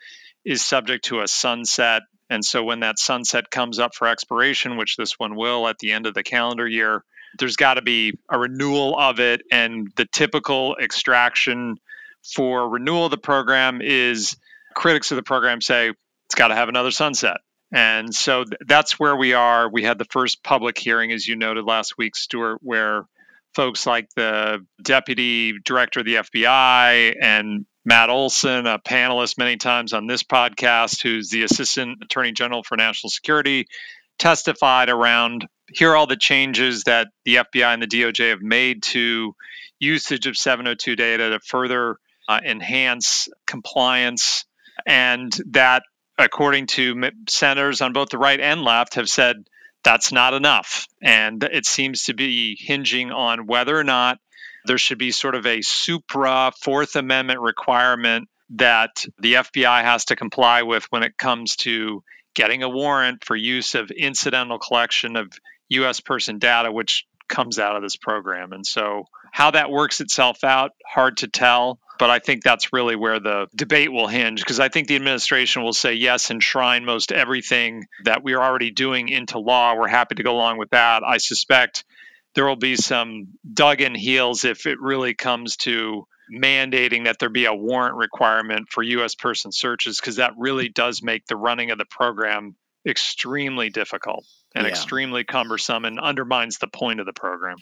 is subject to a sunset and so when that sunset comes up for expiration, which this one will at the end of the calendar year, there's got to be a renewal of it. And the typical extraction for renewal of the program is critics of the program say it's got to have another sunset. And so th- that's where we are. We had the first public hearing, as you noted last week, Stewart, where folks like the deputy director of the FBI and Matt Olsen, a panelist many times on this podcast, who's the assistant attorney general for national security, testified around here are all the changes that the FBI and the DOJ have made to usage of 702 data to further uh, enhance compliance, and that, according to senators on both the right and left, have said that's not enough. And it seems to be hinging on whether or not there should be sort of a supra Fourth Amendment requirement that the FBI has to comply with when it comes to getting a warrant for use of incidental collection of US person data, which comes out of this program. And so, how that works itself out, hard to tell. But I think that's really where the debate will hinge because I think the administration will say, yes, enshrine most everything that we are already doing into law. We're happy to go along with that. I suspect there will be some dug in heels if it really comes to mandating that there be a warrant requirement for U.S. person searches because that really does make the running of the program extremely difficult and yeah. extremely cumbersome and undermines the point of the program.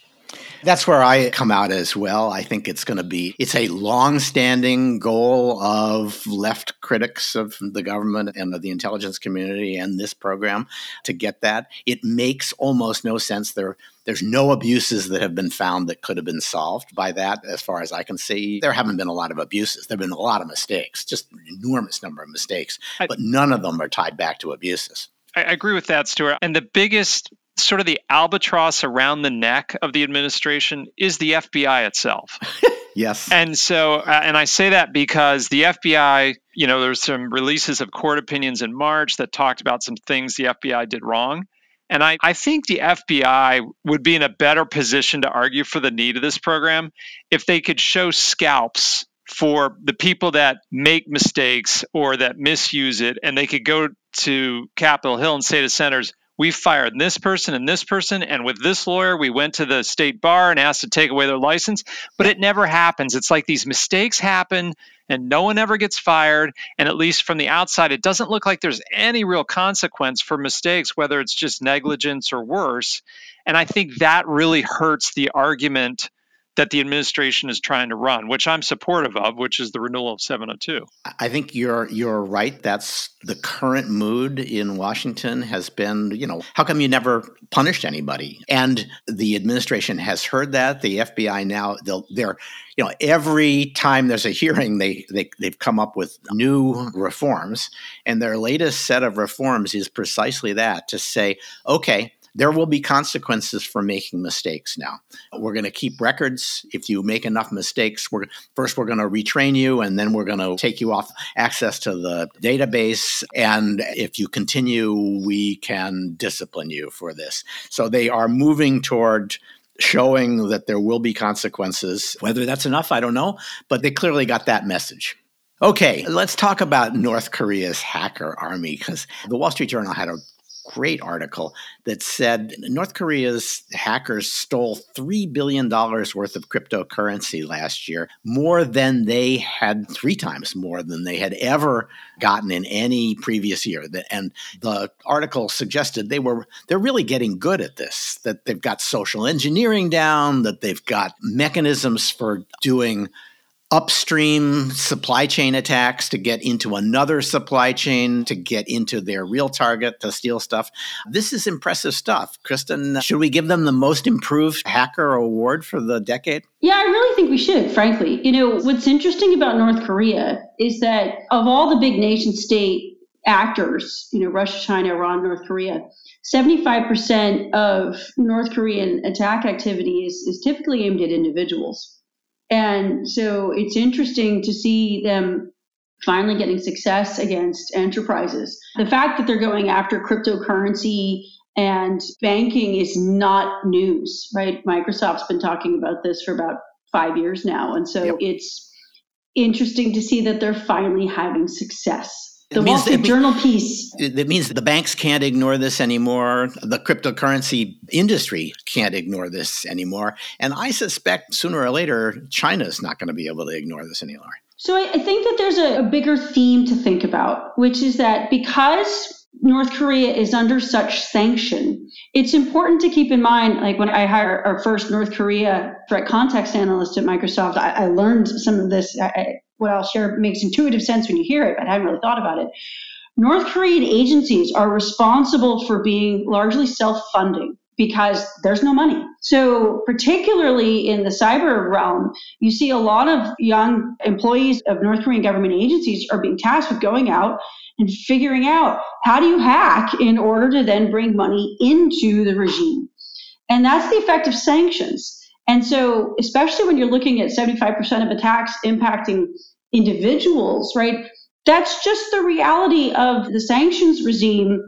That's where I come out as well. I think it's going to be it's a long-standing goal of left critics of the government and of the intelligence community and this program to get that. It makes almost no sense there there's no abuses that have been found that could have been solved by that as far as I can see. There haven't been a lot of abuses. There've been a lot of mistakes, just an enormous number of mistakes, I, but none of them are tied back to abuses. I agree with that, Stewart. And the biggest sort of the albatross around the neck of the administration is the FBI itself. *laughs* yes. And so, uh, and I say that because the FBI, you know, there's some releases of court opinions in March that talked about some things the FBI did wrong. And I, I think the FBI would be in a better position to argue for the need of this program if they could show scalps for the people that make mistakes or that misuse it. And they could go to Capitol Hill and say to senators, we fired this person and this person and with this lawyer we went to the state bar and asked to take away their license. But it never happens. It's like these mistakes happen and no one ever gets fired. And at least from the outside it doesn't look like there's any real consequence for mistakes whether it's just negligence or worse. And i think that really hurts the argument that the administration is trying to run, which I'm supportive of, which is the renewal of 702. I think you're you're right. That's the current mood in Washington has been, you know, how come you never punished anybody? And the administration has heard that. The FBI now they're you know every time there's a hearing they, they they've come up with new reforms and their latest set of reforms is precisely that to say okay there will be consequences for making mistakes now. We're going to keep records. If you make enough mistakes, we're first we're going to retrain you and then we're going to take you off access to the database and if you continue we can discipline you for this. So they are moving toward showing that there will be consequences. Whether that's enough, I don't know, but they clearly got that message. Okay, let's talk about North Korea's hacker army because the Wall Street Journal had a great article that said North Korea's hackers stole $3 billion worth of cryptocurrency last year, more than they had three times more than they had ever gotten in any previous year. And the article suggested they were they're really getting good at this, that they've got social engineering down, that they've got mechanisms for doing upstream supply chain attacks to get into another supply chain to get into their real target to steal stuff. This is impressive stuff. Cristin, should we give them the most improved hacker award for the decade? Yeah, I really think we should, frankly. You know, what's interesting about North Korea is that of all the big nation state actors, you know, Russia, China, Iran, North Korea, 75% of North Korean attack activity is, is typically aimed at individuals. And so it's interesting to see them finally getting success against enterprises. The fact that they're going after cryptocurrency and banking is not news, right? Microsoft's been talking about this for about five years now. And so yep. it's interesting to see that they're finally having success. The Wall Street Journal piece. It means the banks can't ignore this anymore. The cryptocurrency industry can't ignore this anymore. And I suspect sooner or later, China is not going to be able to ignore this anymore. So I, I think that there's a, a bigger theme to think about, which is that because North Korea is under such sanction, it's important to keep in mind, like when I hired our first North Korea threat context analyst at Microsoft, I, I learned some of this. I, what I'll share makes intuitive sense when you hear it, but I hadn't really thought about it. North Korean agencies are responsible for being largely self funding because there's no money. So, particularly in the cyber realm, you see a lot of young employees of North Korean government agencies are being tasked with going out and figuring out how do you hack in order to then bring money into the regime. And that's the effect of sanctions. And so, especially when you're looking at 75% of attacks impacting individuals, right? That's just the reality of the sanctions regime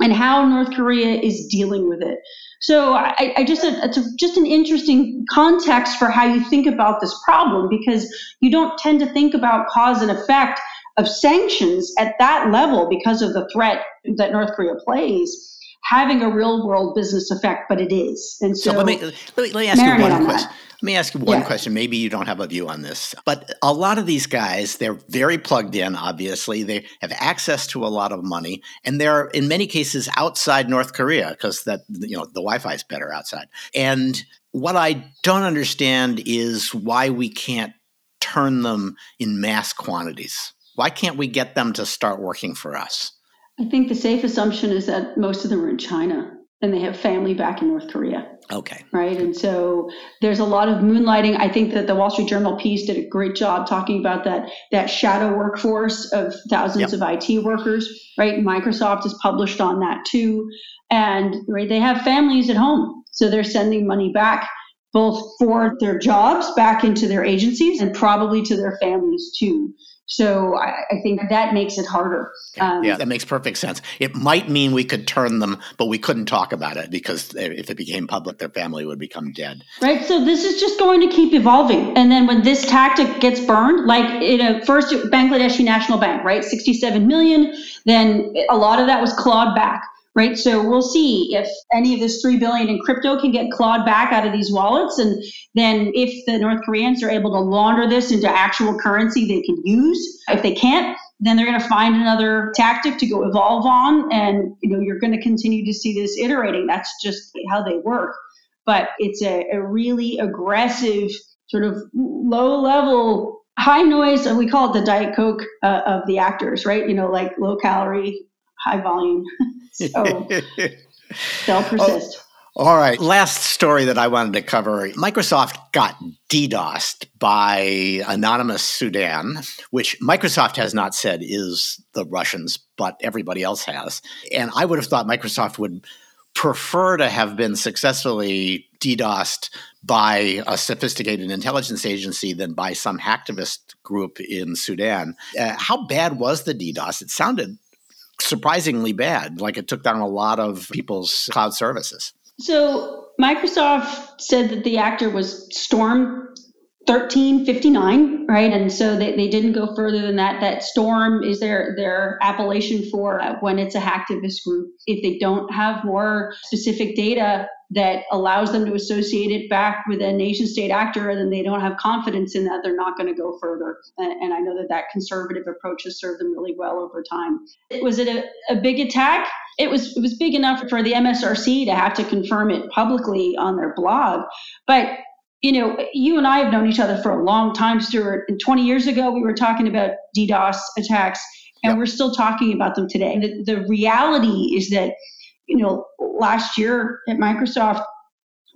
and how North Korea is dealing with it. So I, I just it's a, just an interesting context for how you think about this problem because you don't tend to think about cause and effect of sanctions at that level because of the threat that North Korea plays having a real world business effect, but it is. And so, so let me let me, let me ask you one question. Let me ask you one yeah. question. Maybe you don't have a view on this, but a lot of these guys, they're very plugged in. Obviously, they have access to a lot of money, and they're in many cases outside North Korea because that you know the Wi-Fi is better outside. And what I don't understand is why we can't turn them in mass quantities. Why can't we get them to start working for us? I think the safe assumption is that most of them are in China and they have family back in North Korea. Okay. Right. And so there's a lot of moonlighting. I think that the Wall Street Journal piece did a great job talking about that that shadow workforce of thousands yep. of IT workers. Right. Microsoft is published on that too. And right, they have families at home. So they're sending money back both for their jobs back into their agencies and probably to their families too. So I, I, think that makes it harder. Um, yeah, that makes perfect sense. It might mean we could turn them, but we couldn't talk about it because if it became public, their family would become dead. Right. So this is just going to keep evolving. And then when this tactic gets burned, like in a first Bangladeshi National Bank, right, 67 million, then a lot of that was clawed back right? So we'll see if any of this three billion in crypto can get clawed back out of these wallets, and then if the North Koreans are able to launder this into actual currency they can use. If they can't, then they're going to find another tactic to go evolve on, and you know you're going to continue to see this iterating. That's just how they work. But it's a, a really aggressive sort of low level high noise and we call it the diet coke uh, of the actors right you know like low calorie high volume *laughs* So *laughs* they'll persist. Oh, all right. Last story that I wanted to cover Microsoft got DDoSed by Anonymous Sudan, which Microsoft has not said is the Russians, but everybody else has. And I would have thought Microsoft would prefer to have been successfully DDoSed by a sophisticated intelligence agency than by some hacktivist group in Sudan. Uh, how bad was the DDoS? It sounded surprisingly bad. Like it took down a lot of people's cloud services. So Microsoft said that the actor was Storm 1359, right? And so they, they didn't go further than that. That Storm is their, their appellation for uh, when it's a hacktivist group. If they don't have more specific data that allows them to associate it back with a nation state actor then they don't have confidence in that, they're not going to go further. And, and, I know that that conservative approach has served them really well over time. Was it a, a big attack? It was, it was big enough for the MSRC to have to confirm it publicly on their blog. But you know, you and I have known each other for a long time, Stewart. And 20 years ago, we were talking about DDoS attacks, and yep. we're still talking about them today. The, the reality is that you know, last year at Microsoft,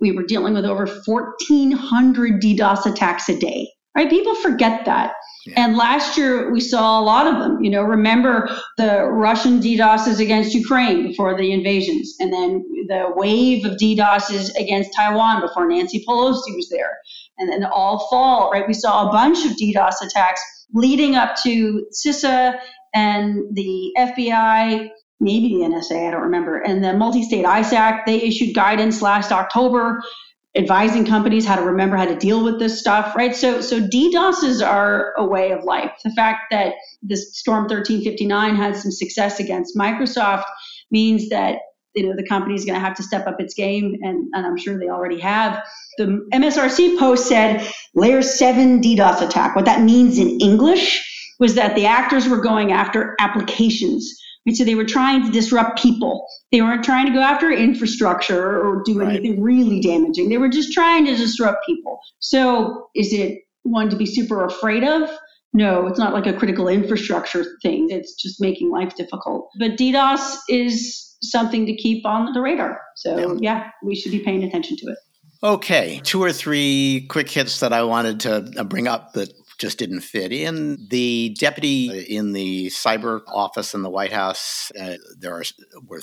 we were dealing with over 1,400 DDoS attacks a day. Right? People forget that. And last year we saw a lot of them. You know, remember the Russian DDoSes against Ukraine before the invasions, and then the wave of DDoSes against Taiwan before Nancy Pelosi was there, and then all fall. Right? We saw a bunch of DDoS attacks leading up to CISA and the FBI maybe the NSA, I don't remember. And the multi state ISAC, they issued guidance last October advising companies how to remember how to deal with this stuff, right? So, so DDoSes are a way of life. The fact that this Storm 1359 had some success against Microsoft means that you know the company is going to have to step up its game, and, and I'm sure they already have. The MSRC post said layer seven DDoS attack. What that means in English was that the actors were going after applications And so they were trying to disrupt people. They weren't trying to go after infrastructure or do Right. anything really damaging. They were just trying to disrupt people. So is it one to be super afraid of? No, it's not like a critical infrastructure thing. It's just making life difficult. But DDoS is something to keep on the radar. So yeah, we should be paying attention to it. Okay, two or three quick hits that I wanted to uh, bring up that just didn't fit in. The deputy in the cyber office in the White House, uh, there are were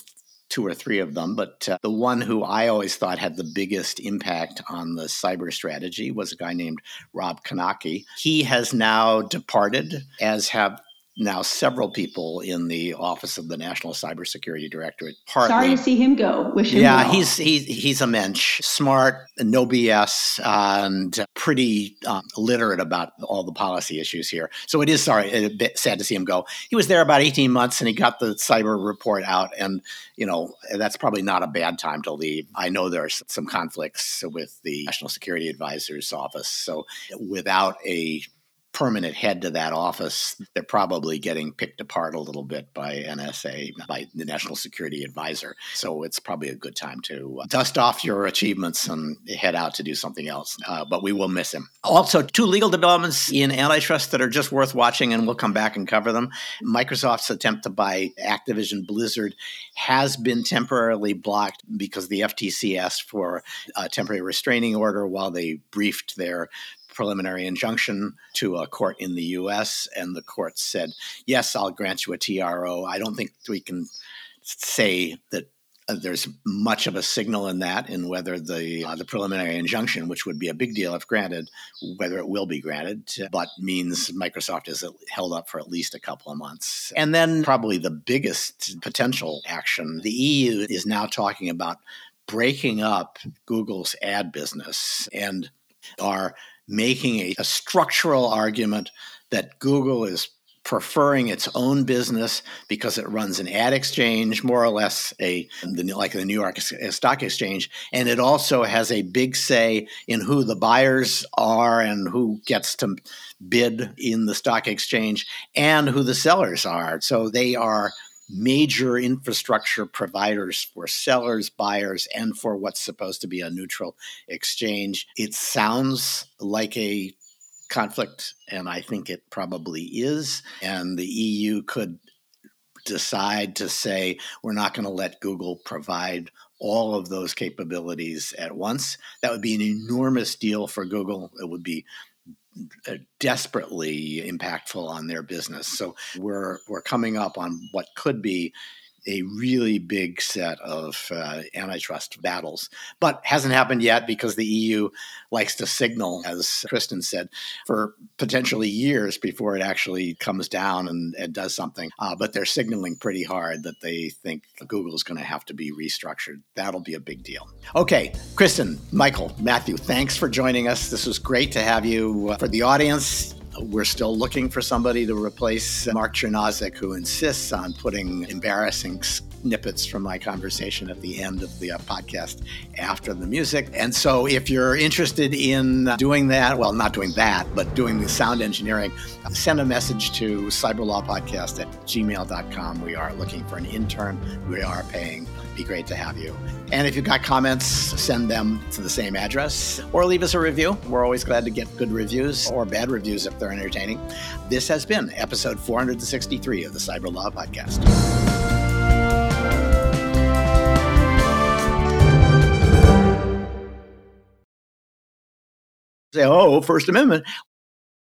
two or three of them, but uh, the one who I always thought had the biggest impact on the cyber strategy was a guy named Rob Knake. He has now departed, as have now several people in the office of the National Cybersecurity Directorate. Partly Sorry to see him go. Wish him yeah, well. he's he's he's a mensch, smart, no BS, and pretty um, literate about all the policy issues here. So it is sorry, a bit sad to see him go. He was there about eighteen months, and he got the cyber report out, and you know that's probably not a bad time to leave. I know there are some conflicts with the National Security Advisor's office, so without a permanent head to that office, they're probably getting picked apart a little bit by NSA, by the National Security Advisor. So it's probably a good time to uh, dust off your achievements and head out to do something else. Uh, but we will miss him. Also, two legal developments in antitrust that are just worth watching, and we'll come back and cover them. Microsoft's attempt to buy Activision Blizzard has been temporarily blocked because the FTC asked for a temporary restraining order while they briefed their preliminary injunction to a court in the US, and the court said, Yes, I'll grant you a TRO. I don't think we can say that. Uh, there's much of a signal in that, in whether the uh, the preliminary injunction, which would be a big deal if granted, whether it will be granted, but means Microsoft is held up for at least a couple of months. And then probably the biggest potential action, the EU is now talking about breaking up Google's ad business and are making a, a, structural argument that Google is preferring its own business because it runs an ad exchange, more or less a like the New York uh, Stock Exchange, and it also has a big say in who the buyers are and who gets to bid in the stock exchange and who the sellers are. So they are major infrastructure providers for sellers, buyers, and for what's supposed to be a neutral exchange. It sounds like a conflict, and I think it probably is. And the EU could decide to say, we're not going to let Google provide all of those capabilities at once. That would be an enormous deal for Google. It would be Uh, desperately impactful on their business. So we're we're coming up on what could be a really big set of uh, antitrust battles, but hasn't happened yet because the EU likes to signal, as Cristin said, for potentially years before it actually comes down and, and does something. Uh, but they're signaling pretty hard that they think Google's going to have to be restructured. That'll be a big deal. Okay, Cristin, Michael, Matthew, thanks for joining us. This was great to have you. Uh, for the audience, we're still looking for somebody to replace Mark Chernozik, who insists on putting embarrassing snippets from my conversation at the end of the uh, podcast after the music. And so, if you're interested in doing that, well, not doing that, but doing the sound engineering, send a message to cyberlawpodcast at gmail.com. We are looking for an intern. We are paying. Be great to have you. And if you've got comments, send them to the same address or leave us a review. We're always glad to get good reviews or bad reviews if they're entertaining. This has been episode 463 of the Cyberlaw Podcast. Say, oh, First Amendment.